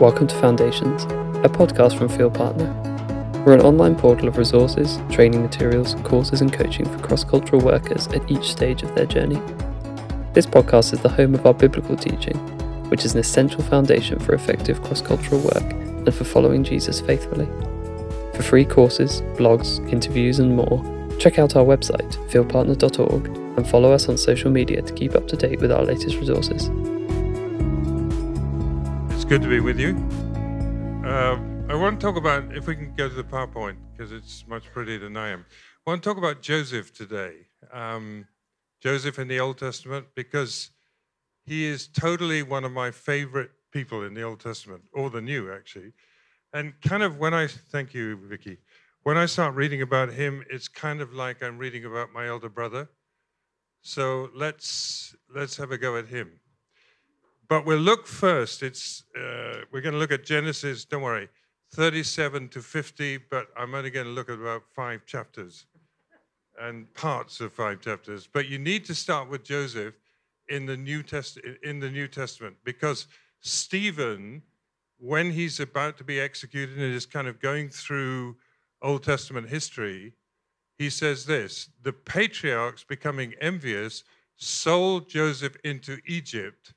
Welcome to Foundations, a podcast from Field Partner. We're an online portal of resources, training materials, courses, and coaching for cross cultural workers at each stage of their journey. This podcast is the home of our biblical teaching, which is an essential foundation for effective cross cultural work and for following Jesus faithfully. For free courses, blogs, interviews, and more, check out our website, fieldpartner.org, and follow us on social media to keep up to date with our latest resources. Good to be with you. Uh, I want to talk about, if we can go to the PowerPoint, because it's much prettier than I am. I want to talk about Joseph today. Um, Joseph in the Old Testament, because he is totally one of my favorite people in the Old Testament, or the New, actually. And kind of when I, thank you, Vicky, when I start reading about him, it's kind of like I'm reading about my elder brother. So let's let's have a go at him. But we'll look first. It's uh, we're going to look at Genesis. Don't worry, 37 to 50. But I'm only going to look at about five chapters and parts of five chapters. But you need to start with Joseph in the New Test in the New Testament because Stephen, when he's about to be executed and is kind of going through Old Testament history, he says this the patriarchs becoming envious sold Joseph into Egypt,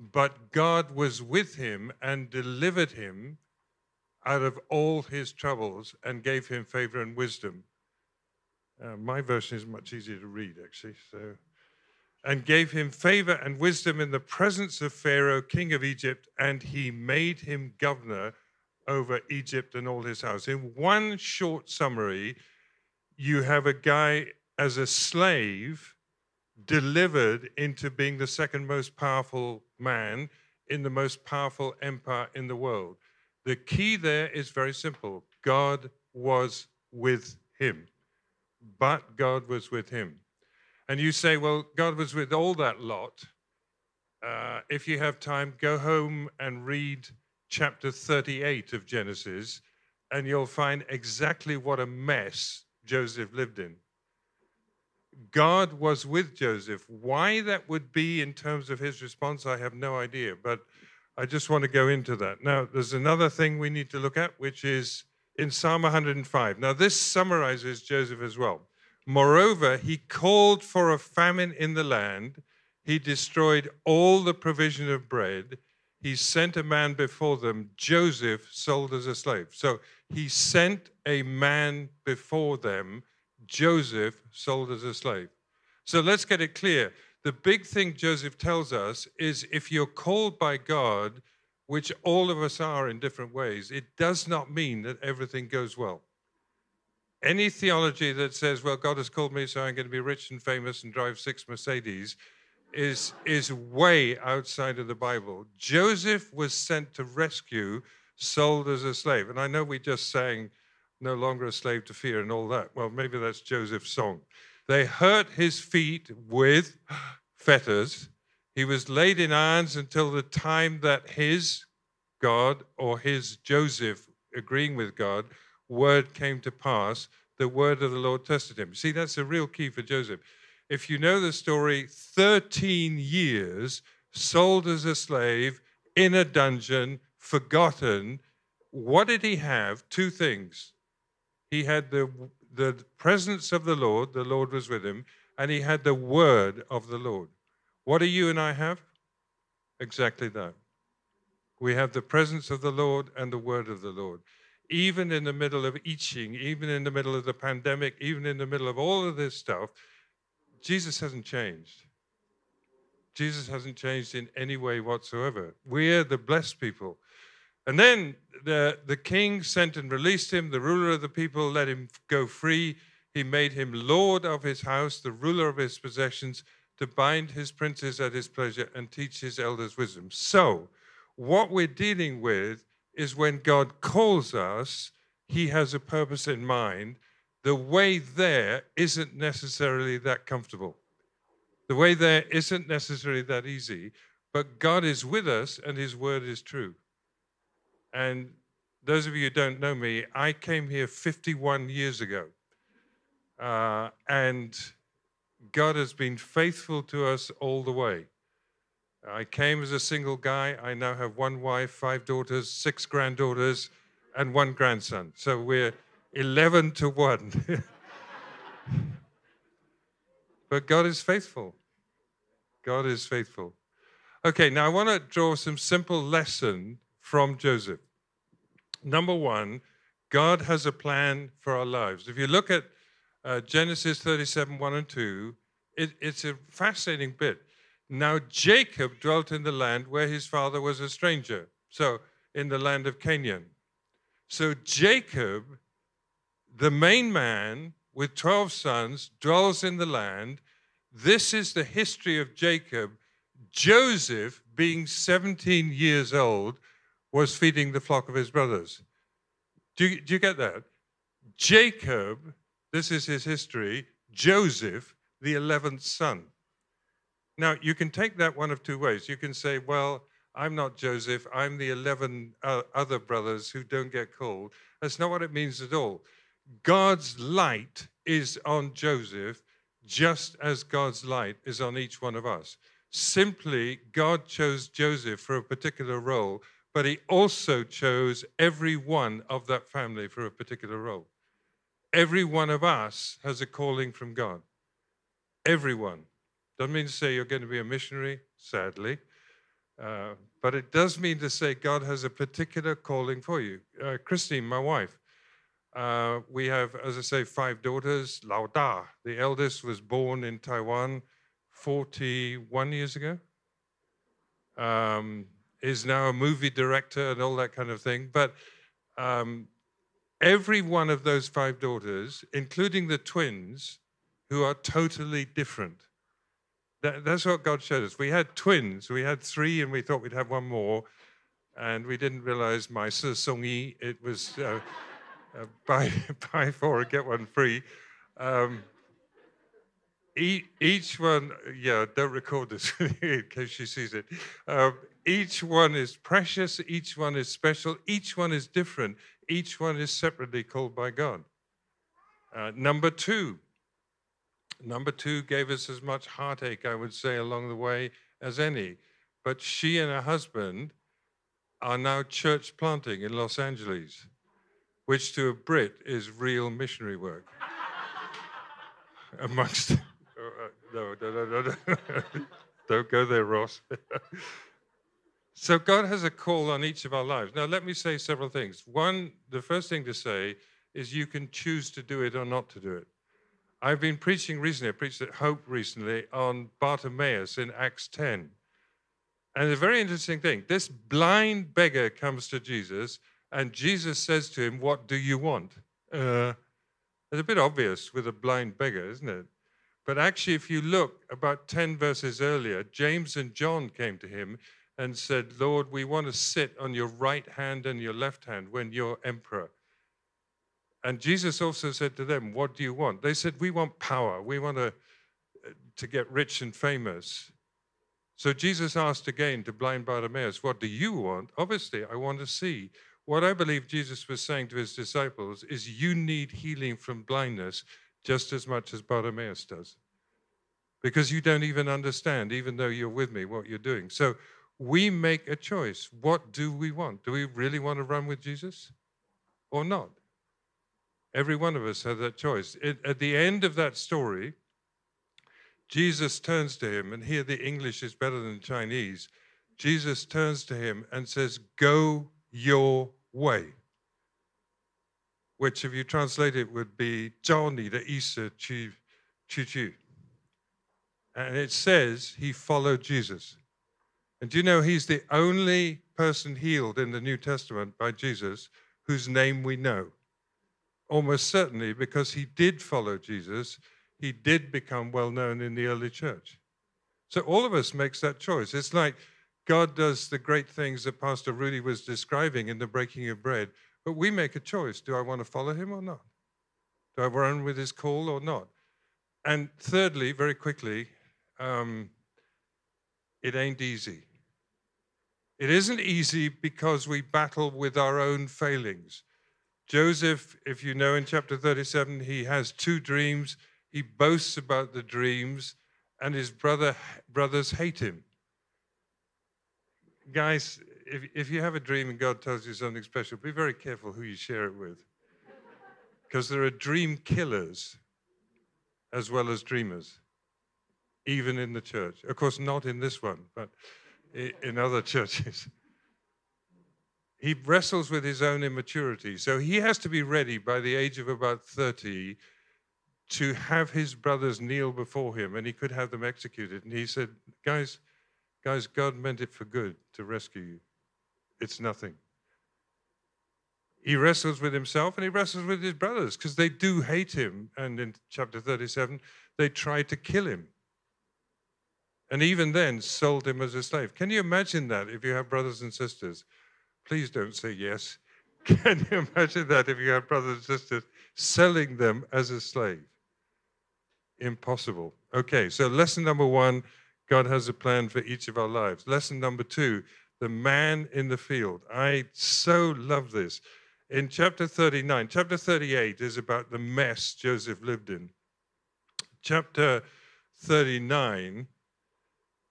but God was with him and delivered him out of all his troubles and gave him favor and wisdom. Uh, my version is much easier to read, actually. So, and gave him favor and wisdom in the presence of Pharaoh, king of Egypt, and he made him governor over Egypt and all his house. In one short summary, you have a guy as a slave delivered into being the second most powerful man in the most powerful empire in the world. The key there is very simple God was with him, but God was with him. And you say, well, God was with all that lot. Uh, if you have time, go home and read chapter 38 of Genesis, and you'll find exactly what a mess Joseph lived in. God was with Joseph. Why that would be in terms of his response, I have no idea, but I just want to go into that. Now, there's another thing we need to look at, which is in Psalm 105. Now, this summarizes Joseph as well. Moreover, he called for a famine in the land. He destroyed all the provision of bread he sent a man before them, Joseph, sold as a slave. So he sent a man before them, Joseph, sold as a slave. So let's get it clear. The big thing Joseph tells us is if you're called by God, which all of us are in different ways, it does not mean that everything goes well. Any theology that says, well, God has called me, so I'm going to be rich and famous and drive six Mercedes, is, is way outside of the Bible. Joseph was sent to rescue, sold as a slave. And I know we just sang no longer a slave to fear and all that. Well, maybe that's Joseph's song. They hurt his feet with fetters. He was laid in irons until the time that his God or his Joseph, agreeing with God, word came to pass. The word of the Lord tested him. See, that's a real key for Joseph if you know the story, 13 years sold as a slave in a dungeon, forgotten. What did he have? Two things. He had the, the presence of the Lord, the Lord was with him, and he had the word of the Lord. What do you and I have? Exactly that. We have the presence of the Lord and the word of the Lord. Even in the middle of itching, even in the middle of the pandemic, even in the middle of all of this stuff, Jesus hasn't changed. Jesus hasn't changed in any way whatsoever. We're the blessed people. And then the, the king sent and released him. The ruler of the people let him go free. He made him lord of his house, the ruler of his possessions, to bind his princes at his pleasure and teach his elders wisdom. So, what we're dealing with is when God calls us, he has a purpose in mind the way there isn't necessarily that comfortable. The way there isn't necessarily that easy, but God is with us and His word is true. And those of you who don't know me, I came here 51 years ago. Uh, and God has been faithful to us all the way. I came as a single guy. I now have one wife, five daughters, six granddaughters, and one grandson. So we're 11 to 1. but God is faithful. God is faithful. Okay, now I want to draw some simple lesson from Joseph. Number one, God has a plan for our lives. If you look at uh, Genesis 37, 1 and 2, it, it's a fascinating bit. Now, Jacob dwelt in the land where his father was a stranger, so in the land of Canaan. So, Jacob, the main man with 12 sons, dwells in the land. This is the history of Jacob. Joseph, being 17 years old, was feeding the flock of his brothers. Do you, do you get that? Jacob, this is his history, Joseph, the 11th son. Now, you can take that one of two ways. You can say, well, I'm not Joseph, I'm the 11 uh, other brothers who don't get called. That's not what it means at all. God's light is on Joseph just as God's light is on each one of us. Simply, God chose Joseph for a particular role but he also chose every one of that family for a particular role. Every one of us has a calling from God. Everyone. Doesn't mean to say you're going to be a missionary, sadly, uh, but it does mean to say God has a particular calling for you. Uh, Christine, my wife, uh, we have, as I say, five daughters. Lao Da, the eldest, was born in Taiwan 41 years ago. Um, is now a movie director and all that kind of thing. But um, every one of those five daughters, including the twins, who are totally different. That, that's what God showed us. We had twins. We had three, and we thought we'd have one more, and we didn't realize my Songi. It was uh, uh, buy buy four and get one free. Um, each one, yeah, don't record this in case she sees it. Um, each one is precious, each one is special, each one is different, each one is separately called by God. Uh, number two, number two gave us as much heartache, I would say, along the way as any. But she and her husband are now church planting in Los Angeles, which to a Brit is real missionary work. Amongst, no, no, no, no. don't go there, Ross. So God has a call on each of our lives. Now, let me say several things. One, the first thing to say is you can choose to do it or not to do it. I've been preaching recently, I preached at Hope recently on Bartimaeus in Acts 10. And a very interesting thing this blind beggar comes to Jesus, and Jesus says to him, What do you want? Uh, it's a bit obvious with a blind beggar, isn't it? But actually, if you look about 10 verses earlier, James and John came to him and said, Lord, we want to sit on your right hand and your left hand when you're emperor. And Jesus also said to them, What do you want? They said, We want power. We want to, to get rich and famous. So Jesus asked again to blind Bartimaeus, What do you want? Obviously, I want to see. What I believe Jesus was saying to his disciples is, You need healing from blindness just as much as Bartimaeus does. Because you don't even understand, even though you're with me, what you're doing. So we make a choice. What do we want? Do we really want to run with Jesus or not? Every one of us has that choice. It, at the end of that story, Jesus turns to him, and here the English is better than Chinese. Jesus turns to him and says, Go your way. Which, if you translate it, would be 照你的意思去去去. And it says he followed Jesus. And do you know he's the only person healed in the New Testament by Jesus whose name we know? Almost certainly because he did follow Jesus, he did become well known in the early church. So all of us makes that choice. It's like God does the great things that Pastor Rudy was describing in the breaking of bread, but we make a choice. Do I want to follow him or not? Do I run with his call or not? And thirdly, very quickly, um, it ain't easy. It isn't easy because we battle with our own failings. Joseph, if you know in chapter 37, he has two dreams. He boasts about the dreams, and his brother, brothers hate him. guys, if, if you have a dream and God tells you something special, be very careful who you share it with. Because there are dream killers as well as dreamers, even in the church. Of course, not in this one, but in other churches. He wrestles with his own immaturity. So he has to be ready by the age of about 30 to have his brothers kneel before him and he could have them executed. And he said, Guys, guys, God meant it for good to rescue you. It's nothing. He wrestles with himself and he wrestles with his brothers because they do hate him. And in chapter 37, they try to kill him. And even then, sold him as a slave. Can you imagine that if you have brothers and sisters? Please don't say yes. Can you imagine that if you have brothers and sisters selling them as a slave? Impossible. Okay, so lesson number one God has a plan for each of our lives. Lesson number two the man in the field. I so love this. In chapter 39, chapter 38 is about the mess Joseph lived in. Chapter 39,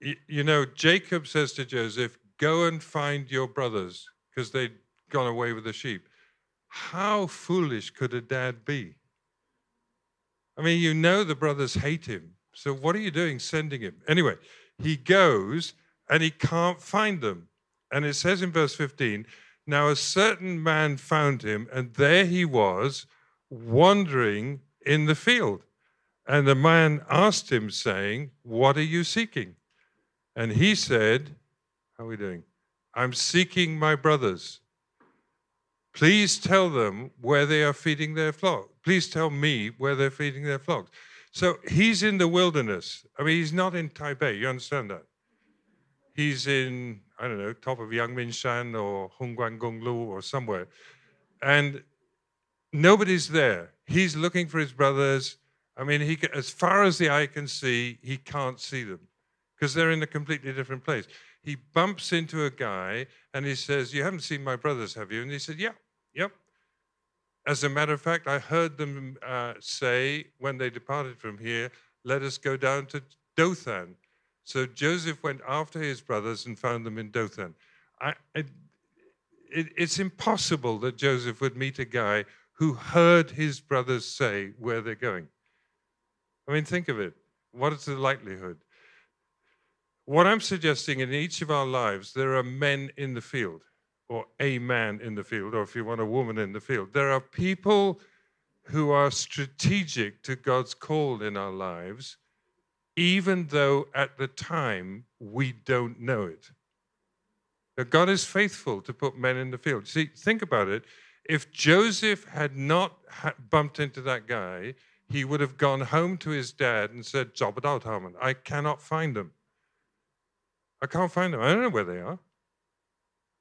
you know, Jacob says to Joseph, Go and find your brothers because they'd gone away with the sheep. How foolish could a dad be? I mean, you know the brothers hate him. So what are you doing sending him? Anyway, he goes and he can't find them. And it says in verse 15, now a certain man found him, and there he was wandering in the field. And the man asked him, saying, What are you seeking? And he said, How are we doing? I'm seeking my brothers. Please tell them where they are feeding their flock. Please tell me where they're feeding their flocks. So he's in the wilderness. I mean, he's not in Taipei. You understand that? He's in, I don't know, top of Yangmingshan or Hongguangonglu or somewhere. And nobody's there. He's looking for his brothers. I mean, he, as far as the eye can see, he can't see them because they're in a completely different place. He bumps into a guy and he says, You haven't seen my brothers, have you? And he said, Yeah, yep. As a matter of fact, I heard them uh, say when they departed from here, Let us go down to Dothan. So Joseph went after his brothers and found them in Dothan. I, it, it, it's impossible that Joseph would meet a guy who heard his brothers say where they're going. I mean, think of it. What is the likelihood? What I'm suggesting in each of our lives, there are men in the field, or a man in the field, or if you want a woman in the field. There are people who are strategic to God's call in our lives, even though at the time we don't know it. But God is faithful to put men in the field. See, think about it. If Joseph had not bumped into that guy, he would have gone home to his dad and said, Job out, Harmon. I cannot find them. I can't find them. I don't know where they are.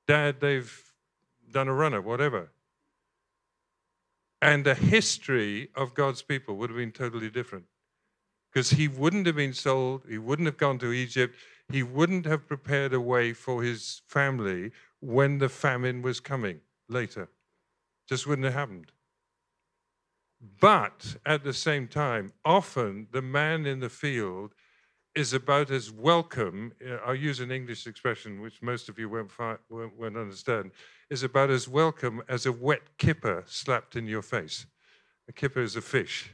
Dad, they've done a runner, whatever. And the history of God's people would have been totally different. Because he wouldn't have been sold, he wouldn't have gone to Egypt, he wouldn't have prepared a way for his family when the famine was coming later. Just wouldn't have happened. But at the same time, often the man in the field is about as welcome, uh, I'll use an English expression which most of you won't, won't, won't, understand, is about as welcome as a wet kipper slapped in your face. A kipper is a fish.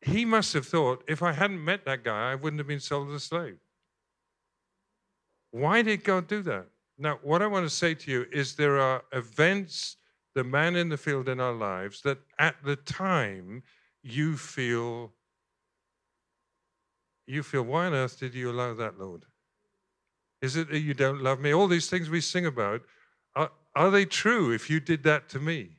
He must have thought, if I hadn't met that guy, I wouldn't have been sold as a slave. Why did God do that? Now, what I want to say to you is there are events, the man in the field in our lives, that at the time you feel you feel, why on earth did you allow that, Lord? Is it that you don't love me? All these things we sing about, are, are they true if you did that to me?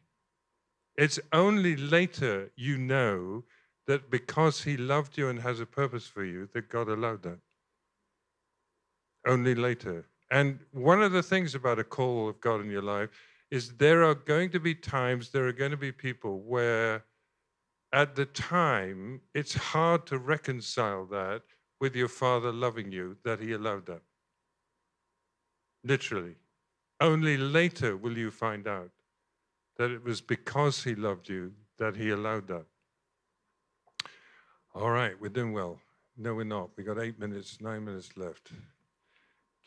It's only later you know that because he loved you and has a purpose for you, that God allowed that. Only later. And one of the things about a call of God in your life is there are going to be times, there are going to be people where at the time, it's hard to reconcile that with your father loving you, that he allowed that. Literally. Only later will you find out that it was because he loved you that he allowed that. All right, we're doing well. No, we're not. We got eight minutes, nine minutes left.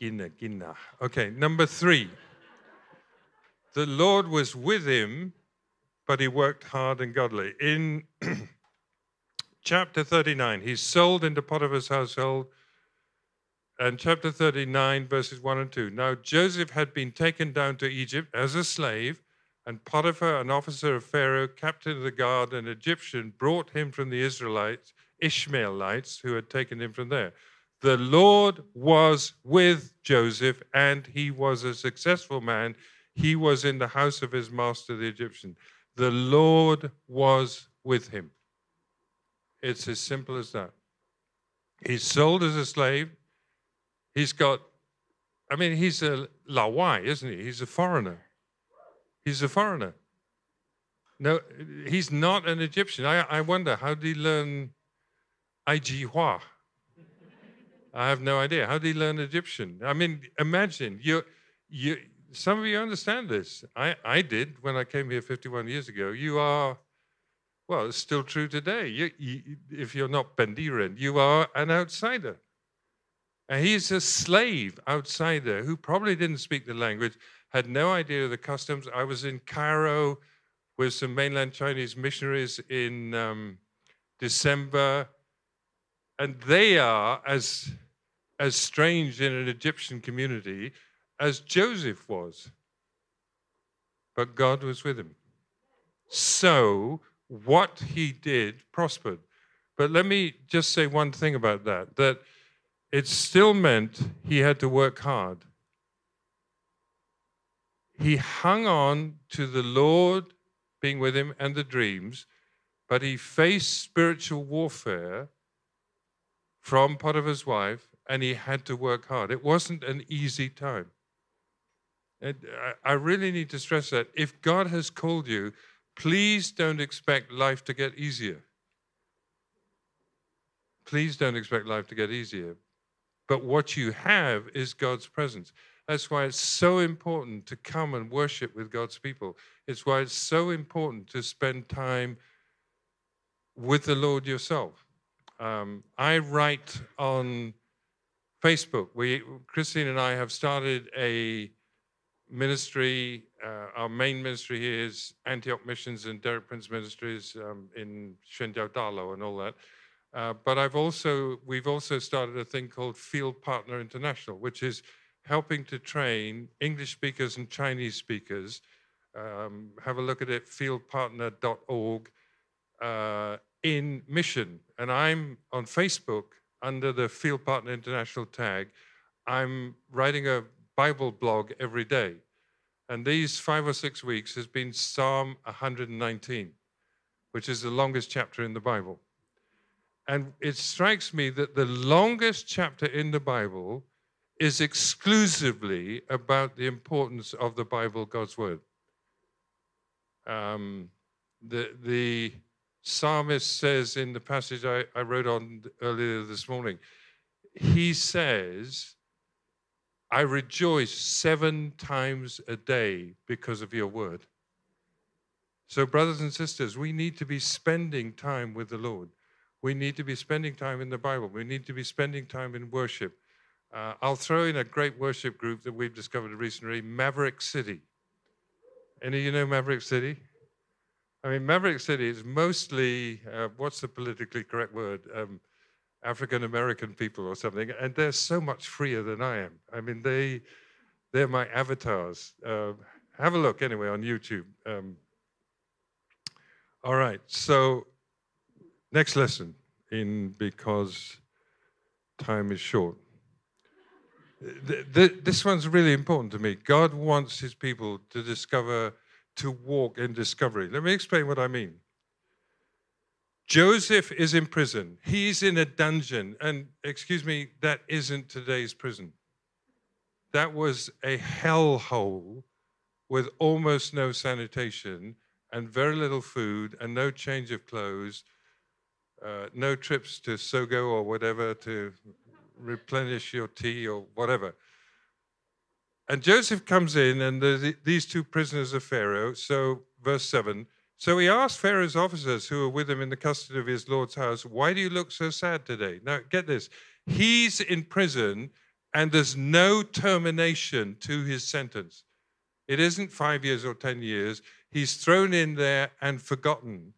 Ginna, ginna. Okay, number three. The Lord was with him, but he worked hard and godly. In chapter 39, he's sold into Potiphar's household. And chapter 39, verses 1 and 2. Now Joseph had been taken down to Egypt as a slave, and Potiphar, an officer of Pharaoh, captain of the guard, an Egyptian, brought him from the Israelites Ishmaelites who had taken him from there. The Lord was with Joseph, and he was a successful man. He was in the house of his master, the Egyptian. The Lord was with him. It's as simple as that. He's sold as a slave. He's got, I mean, he's a Lawai, isn't he? He's a foreigner. He's a foreigner. No, he's not an Egyptian. I, I wonder, how did he learn Aijihua. I have no idea. How did he learn Egyptian? I mean, imagine you, you. Some of you understand this. I, I did when I came here 51 years ago. You are, well, it's still true today. You, you, if you're not Bendiran, you are an outsider. And he's a slave outsider who probably didn't speak the language, had no idea of the customs. I was in Cairo with some mainland Chinese missionaries in um, December and they are as, as strange in an Egyptian community as Joseph was. But God was with him. So what he did prospered. But let me just say one thing about that that it still meant he had to work hard. He hung on to the Lord being with him and the dreams, but he faced spiritual warfare from Potiphar's wife, and he had to work hard. It wasn't an easy time. And I really need to stress that. If God has called you, please don't expect life to get easier. Please don't expect life to get easier. But what you have is God's presence. That's why it's so important to come and worship with God's people. It's why it's so important to spend time with the Lord yourself. Um, I write on Facebook. We, Christine and I have started a ministry. Uh, our main ministry here is Antioch Missions and Derek Prince Ministries um, in Shenzhou Dalo and all that. Uh, but I've also we've also started a thing called Field Partner International, which is helping to train English speakers and Chinese speakers. Um, have a look at it, fieldpartner.org. Uh, in mission, and I'm on Facebook under the Field Partner International tag. I'm writing a Bible blog every day. And these five or six weeks has been Psalm 119, which is the longest chapter in the Bible. And it strikes me that the longest chapter in the Bible is exclusively about the importance of the Bible, God's Word. Um, the, the psalmist says in the passage I, I wrote on earlier this morning, he says, I rejoice seven times a day because of your word. So, brothers and sisters, we need to be spending time with the Lord. We need to be spending time in the Bible. We need to be spending time in worship. Uh, I'll throw in a great worship group that we've discovered recently Maverick City. Any of you know Maverick City? I mean, Maverick City is mostly, uh, what's the politically correct word? Um, African American people or something, and they're so much freer than I am. I mean, they, they're my avatars. Uh, have a look anyway on YouTube. Um, all right, so next lesson in because time is short. The, the, this one's really important to me. God wants his people to discover to walk in discovery. Let me explain what I mean. Joseph is in prison. He's in a dungeon. And excuse me, that isn't today's prison. That was a hellhole with almost no sanitation and very little food and no change of clothes, uh, no trips to Sogo or whatever to replenish your tea or whatever. And Joseph comes in, and these two prisoners of Pharaoh. So, verse 7 So he asked Pharaoh's officers who were with him in the custody of his Lord's house, Why do you look so sad today? Now, get this. He's in prison and there's no termination to his sentence. It isn't five years or 10 years. He's thrown in there and forgotten.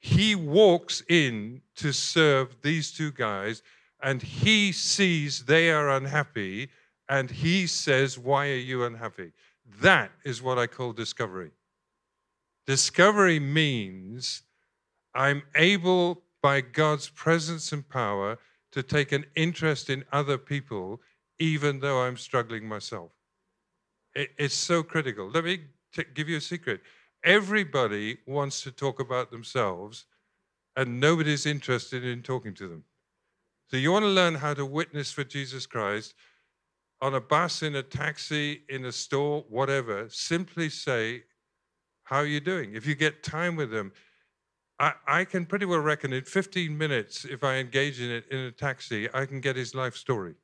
He walks in to serve these two guys and he sees they are unhappy and he says, Why are you unhappy? That is what I call discovery. Discovery means I'm able, by God's presence and power, to take an interest in other people, even though I'm struggling myself. It, it's so critical. Let me t- give you a secret. Everybody wants to talk about themselves, and nobody's interested in talking to them. So, you want to learn how to witness for Jesus Christ on a bus, in a taxi, in a store, whatever. Simply say, how are you doing? If you get time with them, I, I can pretty well reckon in 15 minutes, if I engage in it in a taxi, I can get his life story.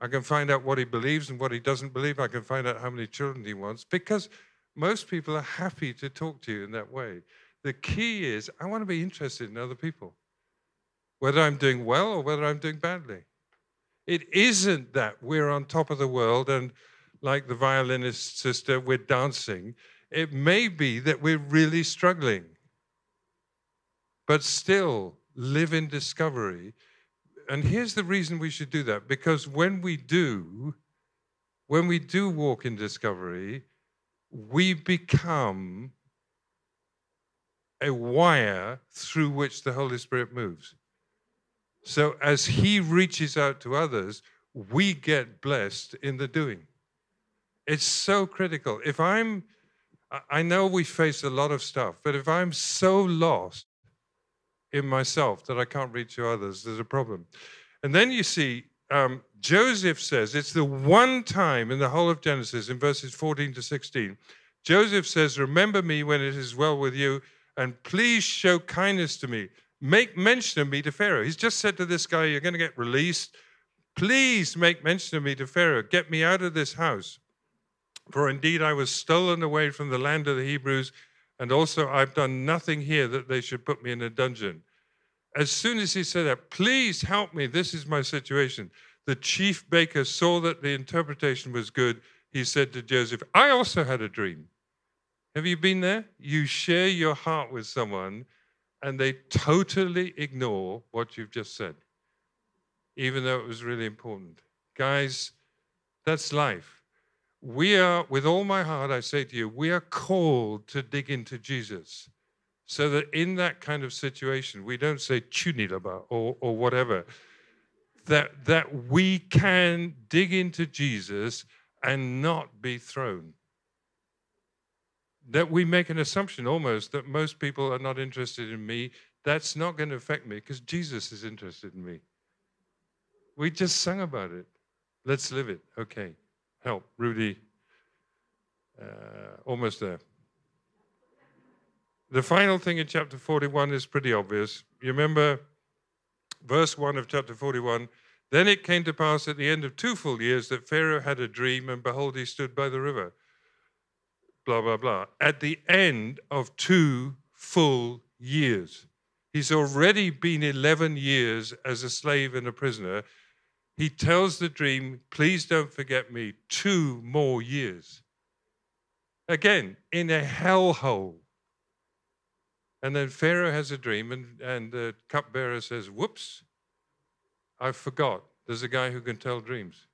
I can find out what he believes and what he doesn't believe. I can find out how many children he wants because most people are happy to talk to you in that way. The key is I want to be interested in other people, whether I'm doing well or whether I'm doing badly. It isn't that we're on top of the world and, like the violinist sister, we're dancing. It may be that we're really struggling, but still live in discovery. And here's the reason we should do that because when we do, when we do walk in discovery, we become a wire through which the Holy Spirit moves. So as He reaches out to others, we get blessed in the doing. It's so critical. If I'm I know we face a lot of stuff, but if I'm so lost in myself that I can't reach to others, there's a problem. And then you see, um, Joseph says, it's the one time in the whole of Genesis, in verses 14 to 16, Joseph says, Remember me when it is well with you, and please show kindness to me. Make mention of me to Pharaoh. He's just said to this guy, You're going to get released. Please make mention of me to Pharaoh. Get me out of this house. For indeed I was stolen away from the land of the Hebrews, and also I've done nothing here that they should put me in a dungeon. As soon as he said that, please help me, this is my situation. The chief baker saw that the interpretation was good. He said to Joseph, I also had a dream. Have you been there? You share your heart with someone, and they totally ignore what you've just said, even though it was really important. Guys, that's life we are, with all my heart, I say to you, we are called to dig into Jesus. So that in that kind of situation, we don't say chunilaba or, or whatever, that, that we can dig into Jesus and not be thrown. That we make an assumption almost that most people are not interested in me. That's not going to affect me because Jesus is interested in me. We just sung about it. Let's live it. Okay help. Rudy, uh, almost there. The final thing in chapter 41 is pretty obvious. You remember verse 1 of chapter 41 Then it came to pass at the end of two full years that Pharaoh had a dream, and behold, he stood by the river. Blah, blah, blah. At the end of two full years. He's already been 11 years as a slave and a prisoner. He tells the dream, please don't forget me, two more years. Again, in a hellhole. And then Pharaoh has a dream, and, and the cupbearer says, Whoops, I forgot. There's a guy who can tell dreams.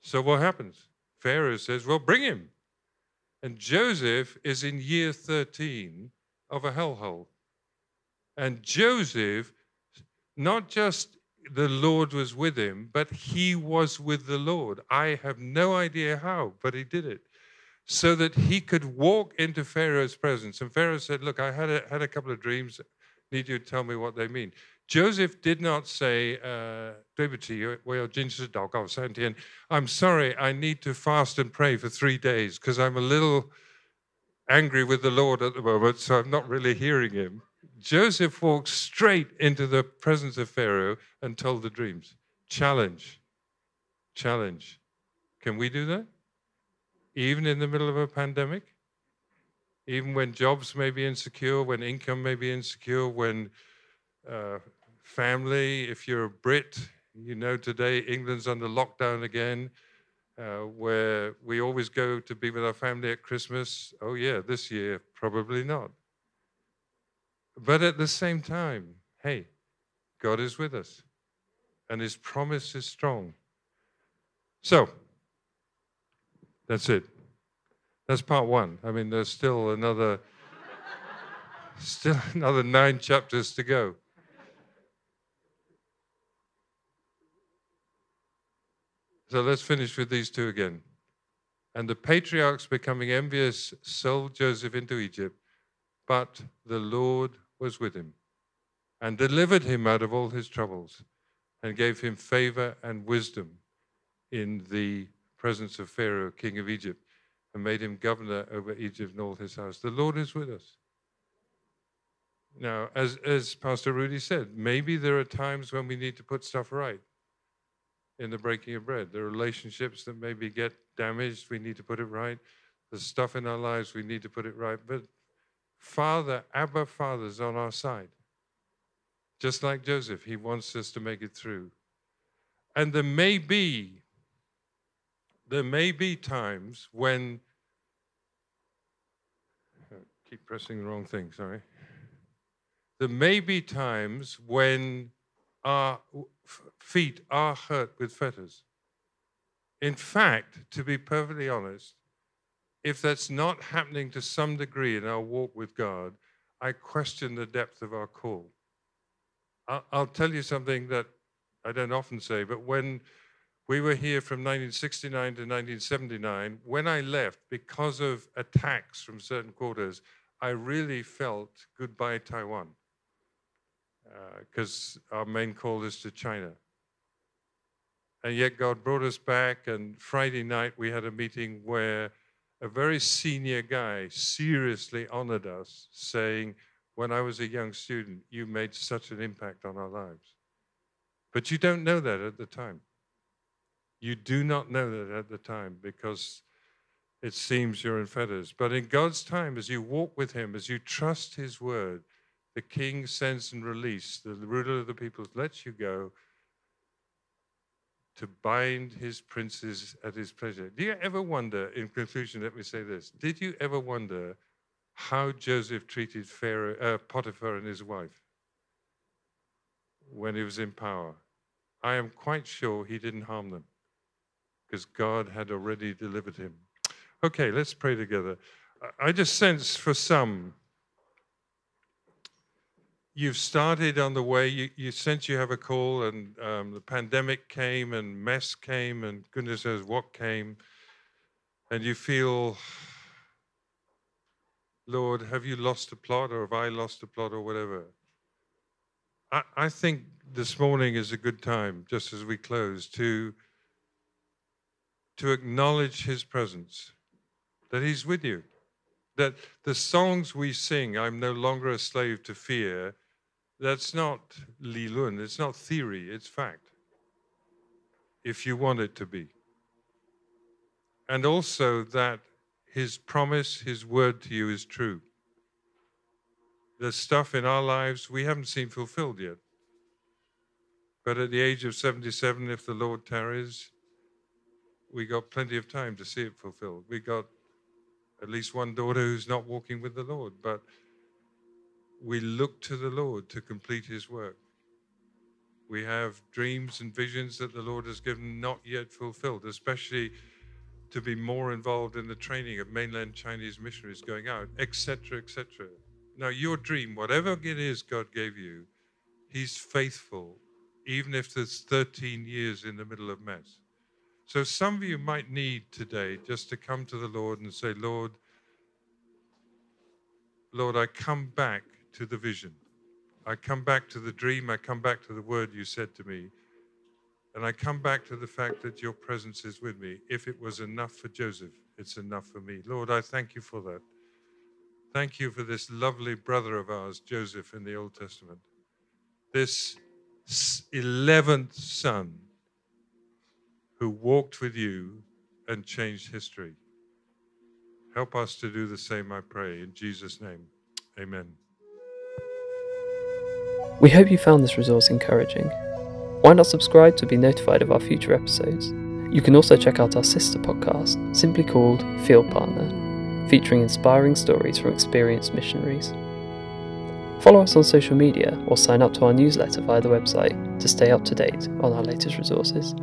So what happens? Pharaoh says, Well, bring him. And Joseph is in year 13 of a hellhole. And Joseph, not just the Lord was with him, but he was with the Lord. I have no idea how, but he did it. So that he could walk into Pharaoh's presence. And Pharaoh said, Look, I had a, had a couple of dreams. Need you to tell me what they mean. Joseph did not say, uh, I'm sorry, I need to fast and pray for three days because I'm a little angry with the Lord at the moment, so I'm not really hearing him. Joseph walked straight into the presence of Pharaoh and told the dreams. Challenge. Challenge. Can we do that? Even in the middle of a pandemic? even when jobs may be insecure, when income may be insecure, when uh, family, if you're a Brit, you know today England's under lockdown again, uh, where we always go to be with our family at Christmas. Oh, yeah, this year, probably not. But at the same time, hey, God is with us, and his promise is strong. So, that's it. That's part one. I mean, there's still another, still another nine chapters to go. So let's finish with these two again. And the patriarchs becoming envious sold Joseph into Egypt, but the Lord was with him and delivered him out of all his troubles and gave him favor and wisdom in the presence of Pharaoh, king of Egypt, and made him governor over Egypt and all his house. The Lord is with us. Now, as, as Pastor Rudy said, maybe there are times when we need to put stuff right in the breaking of bread. There are relationships that maybe get damaged. We need to put it right. There's stuff in our lives we need to put it right. But Father, Abba Father's on our side. Just like Joseph, he wants us to make it through. And there may be, there may be times when, keep pressing the wrong thing, sorry. There may be times when our feet are hurt with fetters. In fact, to be perfectly honest, if that's not happening to some degree in our walk with God, I question the depth of our call. I'll, tell you something that I don't often say, but when we were here from 1969 to 1979, when I left, because of attacks from certain quarters, I really felt goodbye Taiwan because uh, our main call is to China. And yet God brought us back, and Friday night we had a meeting where a very senior guy seriously honored us, saying, When I was a young student, you made such an impact on our lives. But you don't know that at the time. You do not know that at the time because it seems you're in fetters. But in God's time, as you walk with Him, as you trust His word, the king sends and release, the ruler of the people lets you go to bind his princes at his pleasure. Do you ever wonder, in conclusion, let me say this, did you ever wonder how Joseph treated Pharaoh, uh, Potiphar and his wife when he was in power? I am quite sure he didn't harm them because God had already delivered him. Okay, let's pray together. I just sense for some, you've started on the way. You, you sense you have a call, and um, the pandemic came, and mess came, and goodness knows what came, and you feel, Lord, have you lost a plot, or have I lost a plot, or whatever? I, I think this morning is a good time, just as we close, to to acknowledge His presence, that He's with you that the songs we sing, I'm no longer a slave to fear, that's not Li Lun, it's not theory, it's fact. If you want it to be. And also that his promise, his word to you is true. The stuff in our lives we haven't seen fulfilled yet. But at the age of 77, if the Lord tarries, we got plenty of time to see it fulfilled. We got at least one daughter who's not walking with the Lord, but we look to the Lord to complete his work. We have dreams and visions that the Lord has given not yet fulfilled, especially to be more involved in the training of mainland Chinese missionaries going out, etc., etc. Now, your dream, whatever it is God gave you, He's faithful, even if there's 13 years in the middle of mess. So, some of you might need today just to come to the Lord and say, Lord, Lord, I come back to the vision. I come back to the dream. I come back to the word you said to me. And I come back to the fact that your presence is with me. If it was enough for Joseph, it's enough for me. Lord, I thank you for that. Thank you for this lovely brother of ours, Joseph, in the Old Testament. This 11th son who walked with you and changed history. Help us to do the same, I pray. In Jesus' name, amen. We hope you found this resource encouraging. Why not subscribe to be notified of our future episodes? You can also check out our sister podcast, simply called Field Partner, featuring inspiring stories from experienced missionaries. Follow us on social media or sign up to our newsletter via the website to stay up to date on our latest resources.